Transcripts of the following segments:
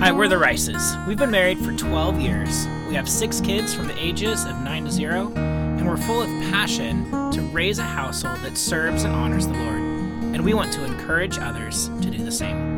Hi, we're the Rices. We've been married for 12 years. We have six kids from the ages of 9 to 0, and we're full of passion to raise a household that serves and honors the Lord. And we want to encourage others to do the same.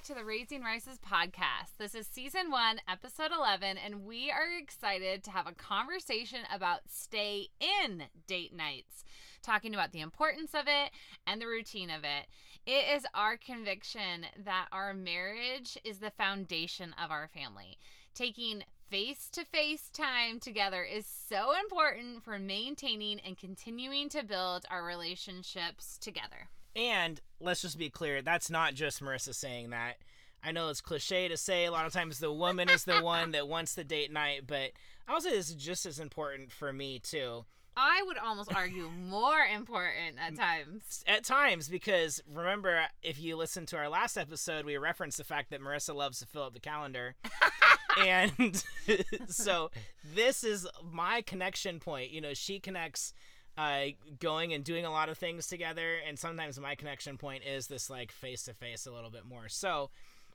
Back to the Raising Rices podcast. This is season one, episode 11, and we are excited to have a conversation about stay in date nights, talking about the importance of it and the routine of it. It is our conviction that our marriage is the foundation of our family. Taking face to face time together is so important for maintaining and continuing to build our relationships together. And let's just be clear that's not just Marissa saying that. I know it's cliche to say a lot of times the woman is the one that wants the date night, but I would say this is just as important for me too. I would almost argue more important at times. At times, because remember, if you listen to our last episode, we referenced the fact that Marissa loves to fill up the calendar. and so this is my connection point. You know, she connects uh, going and doing a lot of things together, and sometimes my connection point is this like face to face a little bit more. So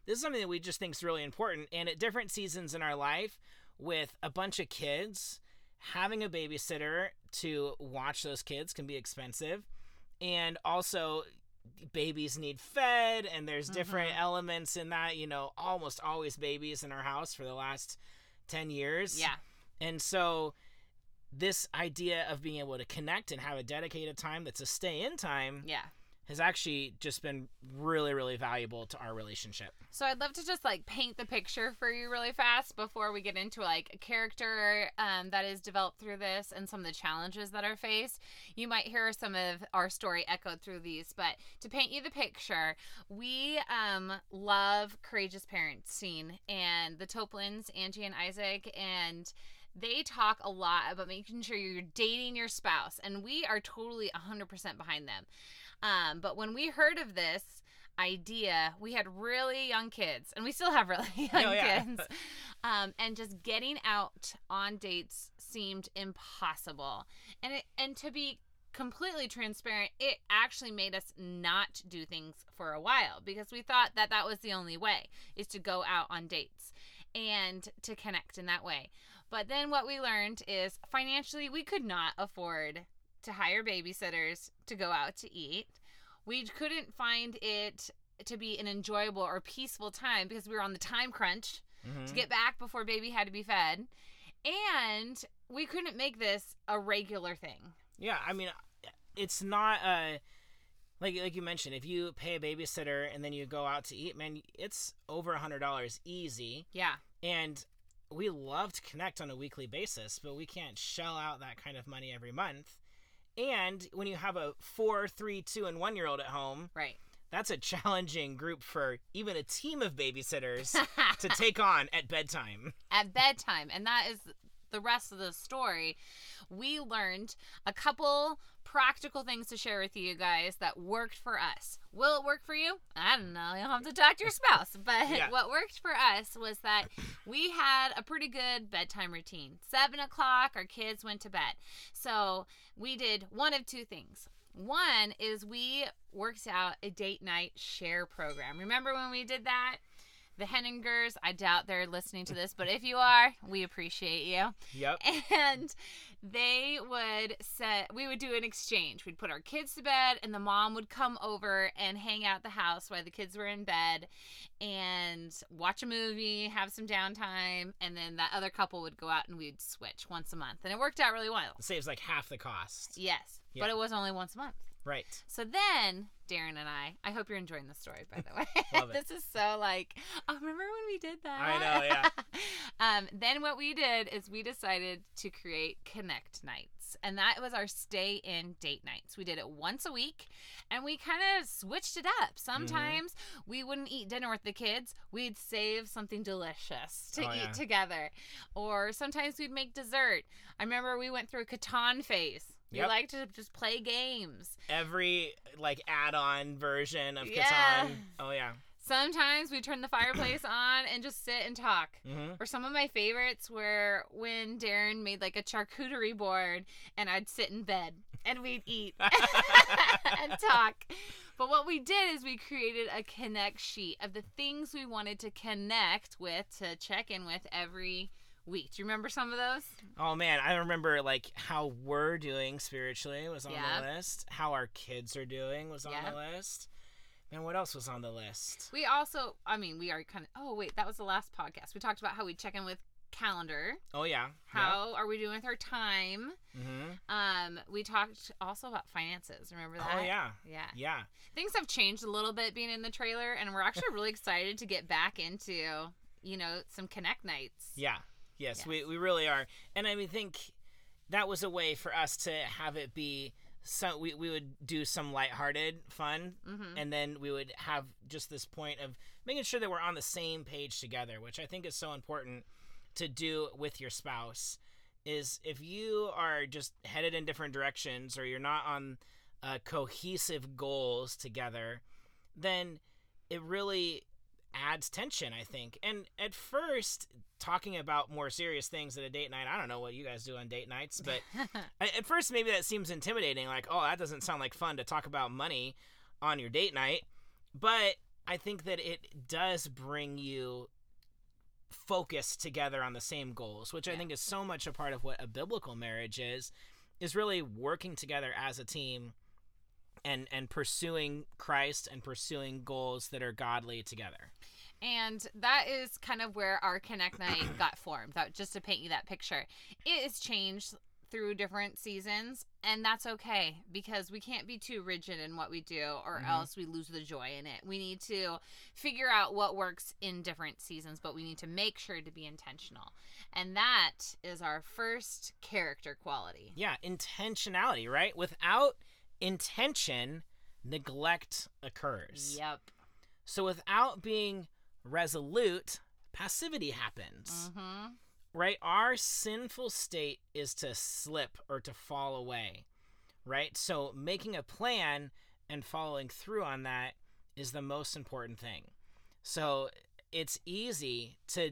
this is something that we just think is really important. And at different seasons in our life, with a bunch of kids, having a babysitter to watch those kids can be expensive, and also babies need fed and there's different Mhm. elements in that you know almost always babies in our house for the last 10 years Yeah. and so this idea of being able to connect and have a dedicated time that's a stay in time Yeah. has actually just been really really valuable to our relationship So I'd love to just like paint the picture for you really fast before we get into like a character um, that is developed through this and some of the challenges that are faced. You might hear some of our story echoed through these, but to paint you the picture, we um, love courageous parenting and the Tolpins, Angie and Isaac, and they talk a lot about making sure you're dating your spouse, and we are totally 100% behind them. Um, but when we heard of this idea, we had really young kids, and we still have really young Oh, yeah. kids. Um, and just getting out on dates seemed impossible. And it, and to be completely transparent, it actually made us not do things for a while because we thought that that was the only way is to go out on dates and to connect in that way. But then what we learned is financially we could not afford to hire babysitters to go out to eat. We couldn't find it to be an enjoyable or peaceful time because we were on the time crunch Mhm. to get back before baby had to be fed. And we couldn't make this a regular thing. yeah i mean it's not uh like like you mentioned if you pay a babysitter and then you go out to eat man it's over a hundred dollars easy Yeah. And we love to connect on a weekly basis, but we can't shell out that kind of money every month. And when you have a four, three, two, and one year old at home, Right. that's a challenging group for even a team of babysitters to take on at bedtime. At bedtime. And that is the rest of the story. We learned a couple practical things to share with you guys that worked for us. Will it work for you? I don't know. You'll have to talk to your spouse. But Yeah. what worked for us was that we had a pretty good bedtime routine. Seven o'clock, our kids went to bed. So we did one of two things. One is we worked out a date night share program. Remember when we did that? The Henningers, I doubt they're listening to this, but if you are, we appreciate you Yep. and they would set we would do an exchange we'd put our kids to bed and the mom would come over and hang out the house while the kids were in bed and watch a movie have some downtime and then that other couple would go out and we'd switch once a month and it worked out really well It saves like half the cost. yes Yeah. but it was only once a month Right. so then Darren and I, I hope you're enjoying the story, by the way. Love it. this is so like, oh, remember when we did that? I know, yeah. um, then what we did is we decided to create Connect Nights. And that was our stay in date nights. We did it once a week and we kind of switched it up. Sometimes we wouldn't eat dinner with the kids, we'd save something delicious to Oh, eat yeah. together. Or sometimes we'd make dessert. I remember we went through a Catan phase. We Yep. like to just play games. Every like add-on version of Yeah. Catan. Oh yeah. Sometimes we turn the fireplace on and just sit and talk. hmm Or some of my favorites were when Darren made like a charcuterie board and I'd sit in bed and we'd eat and talk. But what we did is we created a connect sheet of the things we wanted to connect with to check in with every week. Do you remember some of those? Oh man, I remember like how we're doing spiritually was on Yeah. the list. How our kids are doing was on Yeah. the list. Man, what else was on the list? We also, I mean, we are kind of, oh, wait, that was the last podcast. We talked about how we check in with calendar. Oh yeah. How are we doing with our time? hmm Um, we talked also about finances. Remember that? Oh yeah. Yeah. Yeah. Things have changed a little bit being in the trailer, and we're actually really excited to get back into, you know, some connect nights. Yeah. Yes, Yes. we we really are. And I mean think that was a way for us to have it be so we, we would do some lighthearted fun Mm-hmm. and then we would have just this point of making sure that we're on the same page together which i think is so important to do with your spouse is if you are just headed in different directions or you're not on uh, cohesive goals together then it really adds tension i think. And at first talking about more serious things at a date night i don't know what you guys do on date nights but at first maybe that seems intimidating like oh that doesn't sound like fun to talk about money on your date night. But i think that it does bring you focus together on the same goals which i think is so much a part of what a biblical marriage is is really working together as a team and and pursuing christ and pursuing goals that are godly together And that is kind of where our Connect Night got formed. That just to paint you that picture. It has changed through different seasons, and that's okay because we can't be too rigid in what we do or Mhm. else we lose the joy in it. We need to figure out what works in different seasons, but we need to make sure to be intentional. And that is our first character quality. yeah intentionality right without intention neglect occurs Yep. So without being resolute, passivity happens. hmm Right? Our sinful state is to slip or to fall away. Right? So making a plan and following through on that is the most important thing. So it's easy to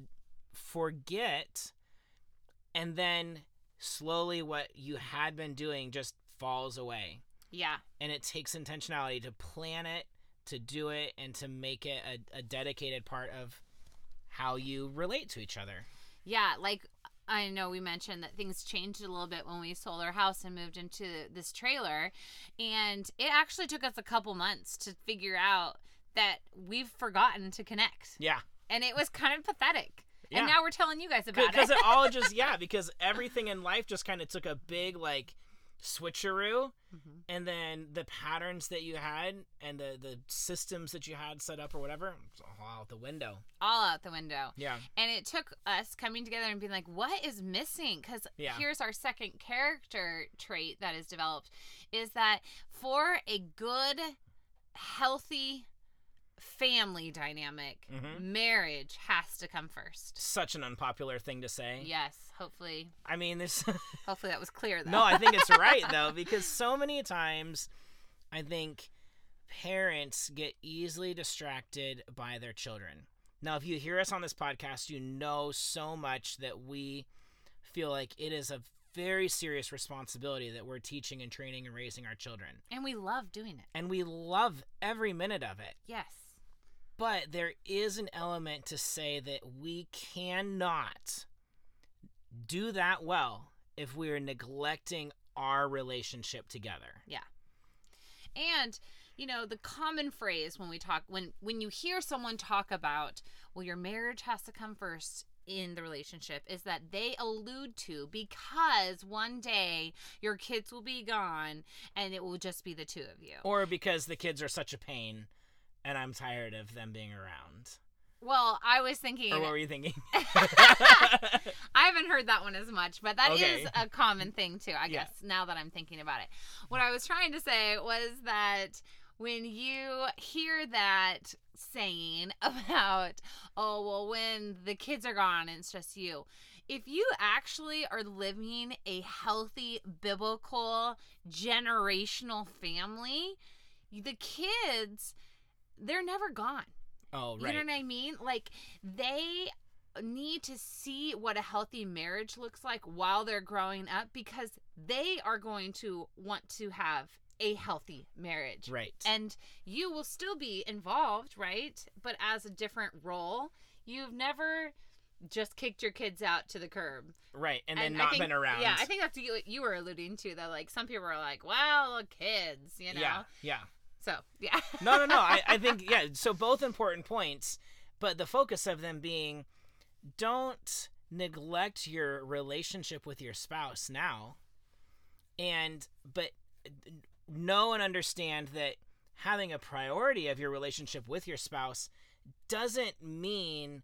forget and then slowly what you had been doing just falls away Yeah. and it takes intentionality to plan it, to do it, and to make it a, a dedicated part of how you relate to each other. Yeah, like I know we mentioned that things changed a little bit when we sold our house and moved into this trailer. And it actually took us a couple months to figure out that we've forgotten to connect. Yeah, And it was kind of pathetic. yeah. And now we're telling you guys about it. Because it. it all just yeah, because everything in life just kind of took a big like switcheroo, Mhm. and then the patterns that you had and the the systems that you had set up or whatever, it's all out the window. All out the window. Yeah, And it took us coming together and being like, what is missing? Because Yeah. here's our second character trait that is developed is that for a good, healthy family dynamic, Mhm. marriage has to come first. such an unpopular thing to say. Yes, hopefully. I mean, this. Hopefully that was clear though. no, I think it's right though because so many times I think parents get easily distracted by their children. Now, if you hear us on this podcast, you know so much that we feel like it is a very serious responsibility that we're teaching and training and raising our children. and we love doing it. And we love every minute of it. Yes. But there is an element to say that we cannot do that well if we are neglecting our relationship together. Yeah. And you know, the common phrase when we talk when when you hear someone talk about, well your marriage has to come first in the relationship is that they allude to because one day your kids will be gone and it will just be the two of you. Or because the kids are such a pain and I'm tired of them being around. Well, I was thinking Or what were you thinking? I haven't heard that one as much, but that is Okay. a common thing too, I Yeah. guess, now that I'm thinking about it. What I was trying to say was that when you hear that saying about, oh, well, when the kids are gone and it's just you, if you actually are living a healthy, biblical, generational family, the kids, they're never gone. Oh, right. You know what I mean? Like they need to see what a healthy marriage looks like while they're growing up because they are going to want to have a healthy marriage. right. And you will still be involved, right? But as a different role. You've never just kicked your kids out to the curb. right. And then I not think- been around. Yeah, I think that's what you, you were alluding to that like some people are like, well, kids, you know. Yeah. Yeah. So, yeah. no, no, no. I, I think yeah. So both important points, but the focus of them being, don't neglect your relationship with your spouse now, and but know and understand that having a priority of your relationship with your spouse doesn't mean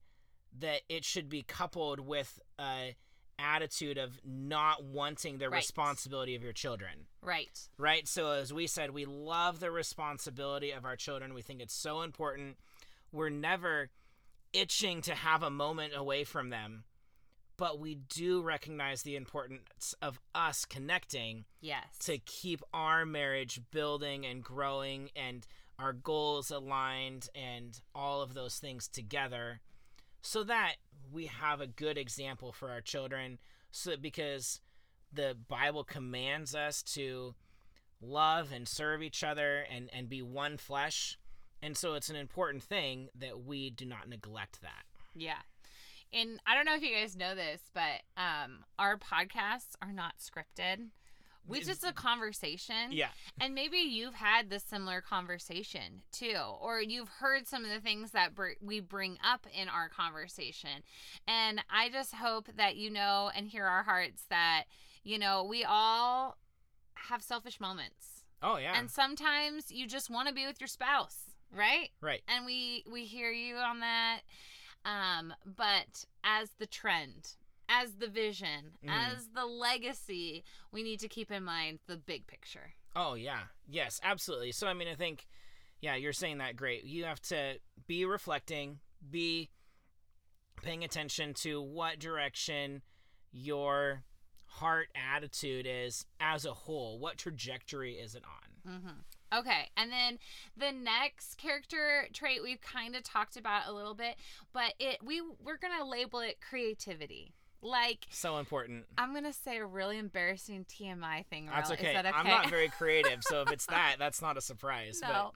that it should be coupled with a attitude of not wanting the Right. responsibility of your children right. right? So as we said, we love the responsibility of our children. We think it's so important. We're never itching to have a moment away from them, but we do recognize the importance of us connecting Yes. to keep our marriage building and growing and our goals aligned and all of those things together so that we have a good example for our children so because the bible commands us to love and serve each other and and be one flesh and so it's an important thing that we do not neglect that Yeah. And I don't know if you guys know this, but um our podcasts are not scripted. We just a conversation. yeah And maybe you've had this similar conversation too, or you've heard some of the things that br- we bring up in our conversation. And I just hope that you know and hear our hearts that, you know, we all have selfish moments. oh yeah And sometimes you just want to be with your spouse, right? right and we we hear you on that um but as the trend as the vision Mhm. as the legacy we need to keep in mind the big picture Oh yeah. Yes, absolutely. So I mean I think yeah, you're saying that great. You have to be reflecting, be paying attention to what direction your heart attitude is as a whole. What trajectory is it on? mm-hmm. okay and then the next character trait we've kind of talked about a little bit but it we we're gonna label it creativity like So important. i'm gonna say a really embarrassing tmi thing That's okay. That okay I'm not very creative, so if it's that, that's not a surprise. No.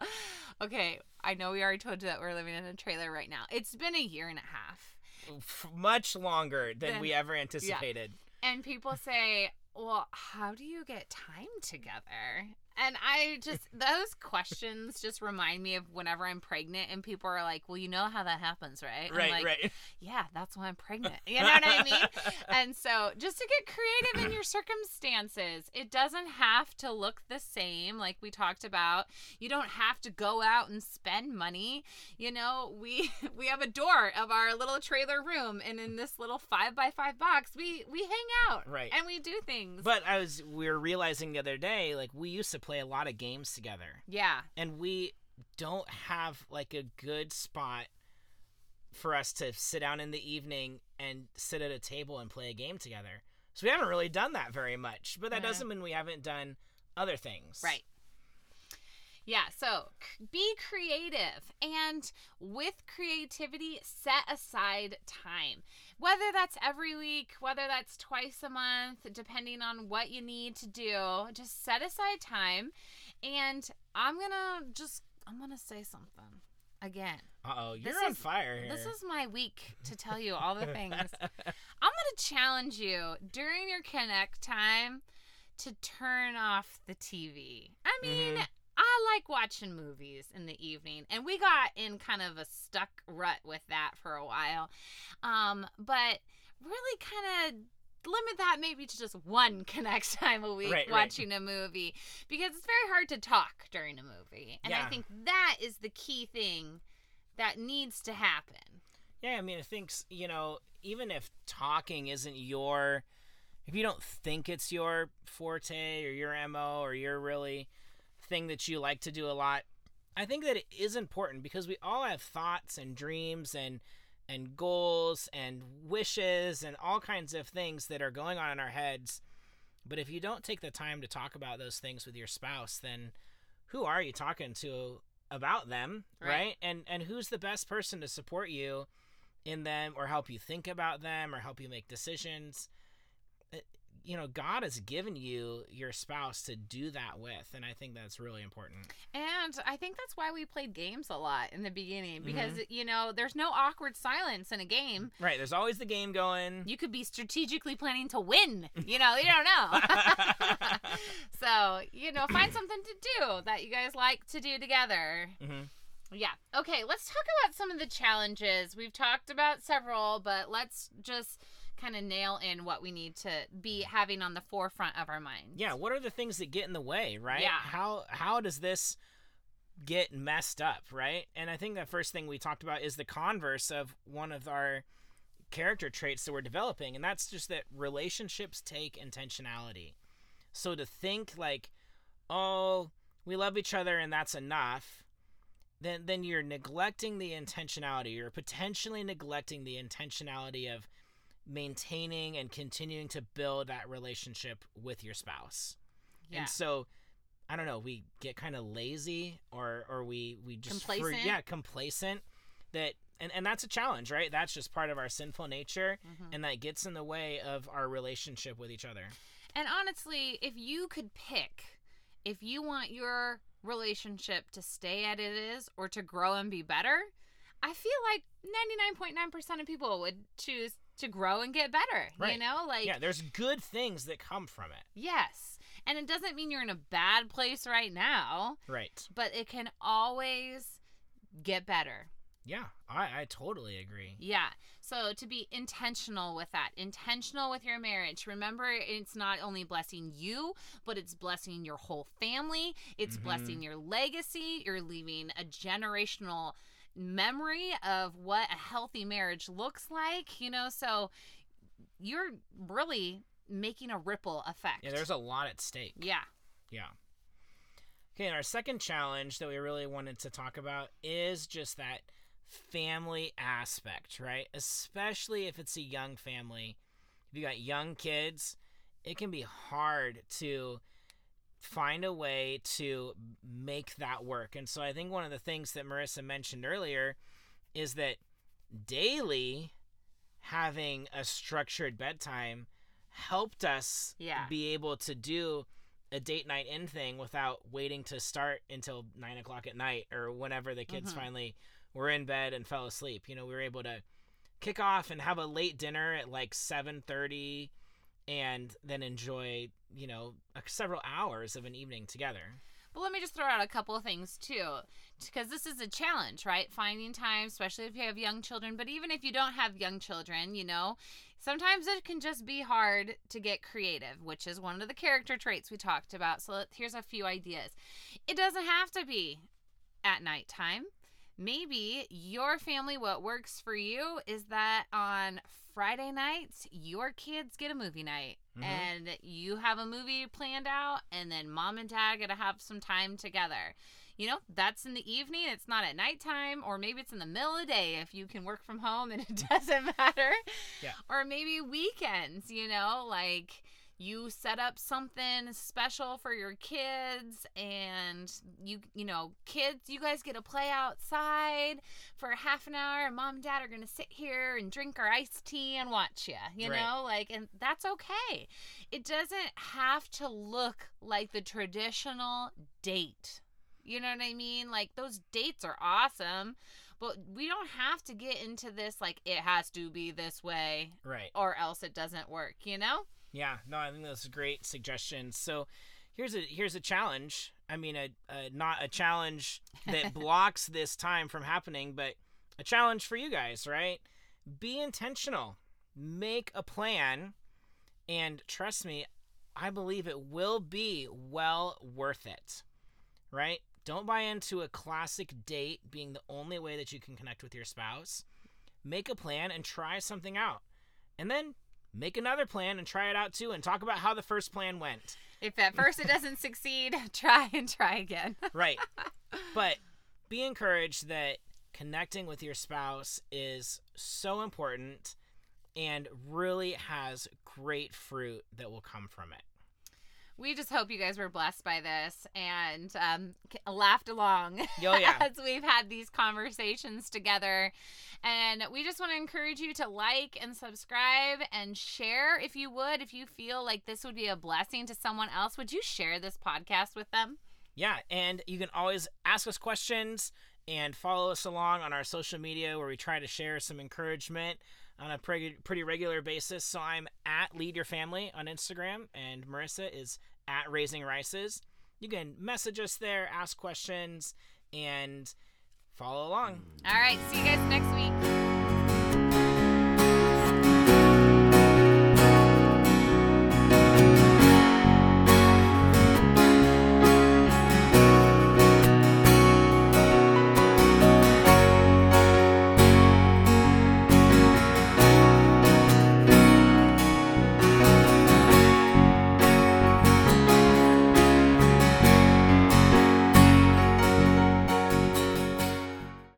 Okay, I know we already told you that we're living in a trailer right now. It's been a year and a half. F- much longer than Then- we ever anticipated. And people say, well, how do you get time together? And I just, those questions just remind me of whenever I'm pregnant and people are like, well, you know how that happens, right? I'm Right, like, right. Yeah, that's why I'm pregnant. You know what I mean? and so just to get creative in your circumstances, it doesn't have to look the same like we talked about. You don't have to go out and spend money. You know, we we have a door of our little trailer room and in this little five by five box we we hang out. Right. And we do things. But I was we were realizing the other day, like we used to play a lot of games together. yeah. and we don't have like a good spot for us to sit down in the evening and sit at a table and play a game together. So we haven't really done that very much, but that doesn't mean we haven't done other things. Right. Yeah, so be creative and with creativity, set aside time. Whether that's every week, whether that's twice a month, depending on what you need to do, just set aside time. And I'm going to just, I'm going to say something again. Uh oh, you're This on is- fire here. This is my week to tell you all the things. I'm going to challenge you during your connect time to turn off the TV. I mean, Mhm. I like watching movies in the evening, and we got in kind of a stuck rut with that for a while. Um, but really kind of limit that maybe to just one connect time a week Right, right. watching a movie because it's very hard to talk during a movie. And I think that is the key thing that needs to happen. Yeah, I mean, I think you know, even if talking isn't your, if you don't think it's your forte or your mo or your really thing that you like to do a lot, I think that it is important because we all have thoughts and dreams and and goals and wishes and all kinds of things that are going on in our heads. But if you don't take the time to talk about those things with your spouse, then who are you talking to about them, right? Right. And and who's the best person to support you in them or help you think about them or help you make decisions? You know, God has given you your spouse to do that with, and I think that's really important. And I think that's why we played games a lot in the beginning because Mm-hmm. you know there's no awkward silence in a game. Right, there's always the game going. You could be strategically planning to win. You know, you don't know. so you know, find something to do that you guys like to do together. Mhm. Yeah. Okay, let's talk about some of the challenges. We've talked about several, but let's just kind of nail in what we need to be mm. having on the forefront of our minds. Yeah, what are the things that get in the way, right? Yeah. How how does this get messed up, right? And I think the first thing we talked about is the converse of one of our character traits that we're developing, and that's just that relationships take intentionality. So to think like, "Oh, we love each other and that's enough," then then you're neglecting the intentionality. You're potentially neglecting the intentionality of maintaining and continuing to build that relationship with your spouse. Yeah. And so I don't know, we get kind of lazy or or we we just for- Complacent. yeah, complacent that and and that's a challenge, right? That's just part of our sinful nature Mhm. and that gets in the way of our relationship with each other. And honestly, if you could pick, if you want your relationship to stay as it is or to grow and be better, I feel like 99.9% of people would choose to grow and get better. You know, like, yeah, there's good things that come from it. yes. And it doesn't mean you're in a bad place right now, Right. but it can always get better. Yeah, I, I totally agree. Yeah. So to be intentional with that, intentional with your marriage. Remember, it's not only blessing you, but it's blessing your whole family. It's Mhm. blessing your legacy. You're leaving a generational memory of what a healthy marriage looks like, you know? So you're really making a ripple effect. Yeah, there's a lot at stake. Yeah. Yeah. Okay, and our second challenge that we really wanted to talk about is just that family aspect, right? Especially if it's a young family. If you got young kids, it can be hard to find a way to make that work. And so I think one of the things that Marissa mentioned earlier is that daily having a structured bedtime helped us Yeah. be able to do a date night in thing without waiting to start until nine o'clock at night or whenever the kids Mhm. finally were in bed and fell asleep. You know, we were able to kick off and have a late dinner at like seven thirty, and then enjoy you know several hours of an evening together. But let me just throw out a couple of things too, because this is a challenge, right? Finding time, especially if you have young children. But even if you don't have young children, you know, sometimes it can just be hard to get creative, which is one of the character traits we talked about. So here's a few ideas. It doesn't have to be at nighttime. Maybe your family, what works for you is that on Friday nights, your kids get a movie night Mhm. and you have a movie planned out, and then mom and dad get to have some time together. You know, that's in the evening. It's not at nighttime, or maybe it's in the middle of the day if you can work from home and it doesn't matter. Yeah. Or maybe weekends, you know, like you set up something special for your kids and you you know kids you guys get to play outside for half an hour and mom and dad are going to sit here and drink our iced tea and watch you you Right. know like and that's okay it doesn't have to look like the traditional date you know what i mean like those dates are awesome but we don't have to get into this like it has to be this way Right. or else it doesn't work you know Yeah, no, I think that's a great suggestion. So here's a here's a challenge. I mean, a, a not a challenge that blocks this time from happening, but a challenge for you guys, right? Be intentional. Make a plan, and trust me, I believe it will be well worth it. Right? Don't buy into a classic date being the only way that you can connect with your spouse. Make a plan and try something out. And then make another plan and try it out too and talk about how the first plan went. If at first it doesn't succeed, try and try again. Right. but be encouraged that connecting with your spouse is so important and really has great fruit that will come from it. We just hope you guys were blessed by this and um, laughed along oh, yeah. as we've had these conversations together. And we just want to encourage you to like and subscribe and share if you would. If you feel like this would be a blessing to someone else, would you share this podcast with them? Yeah, and you can always ask us questions and follow us along on our social media where we try to share some encouragement on a pretty, pretty regular basis. So I'm at Lead Your Family on Instagram, and Marissa is at Raising Rices. You can message us there, ask questions, and follow along. All right, see you guys next week.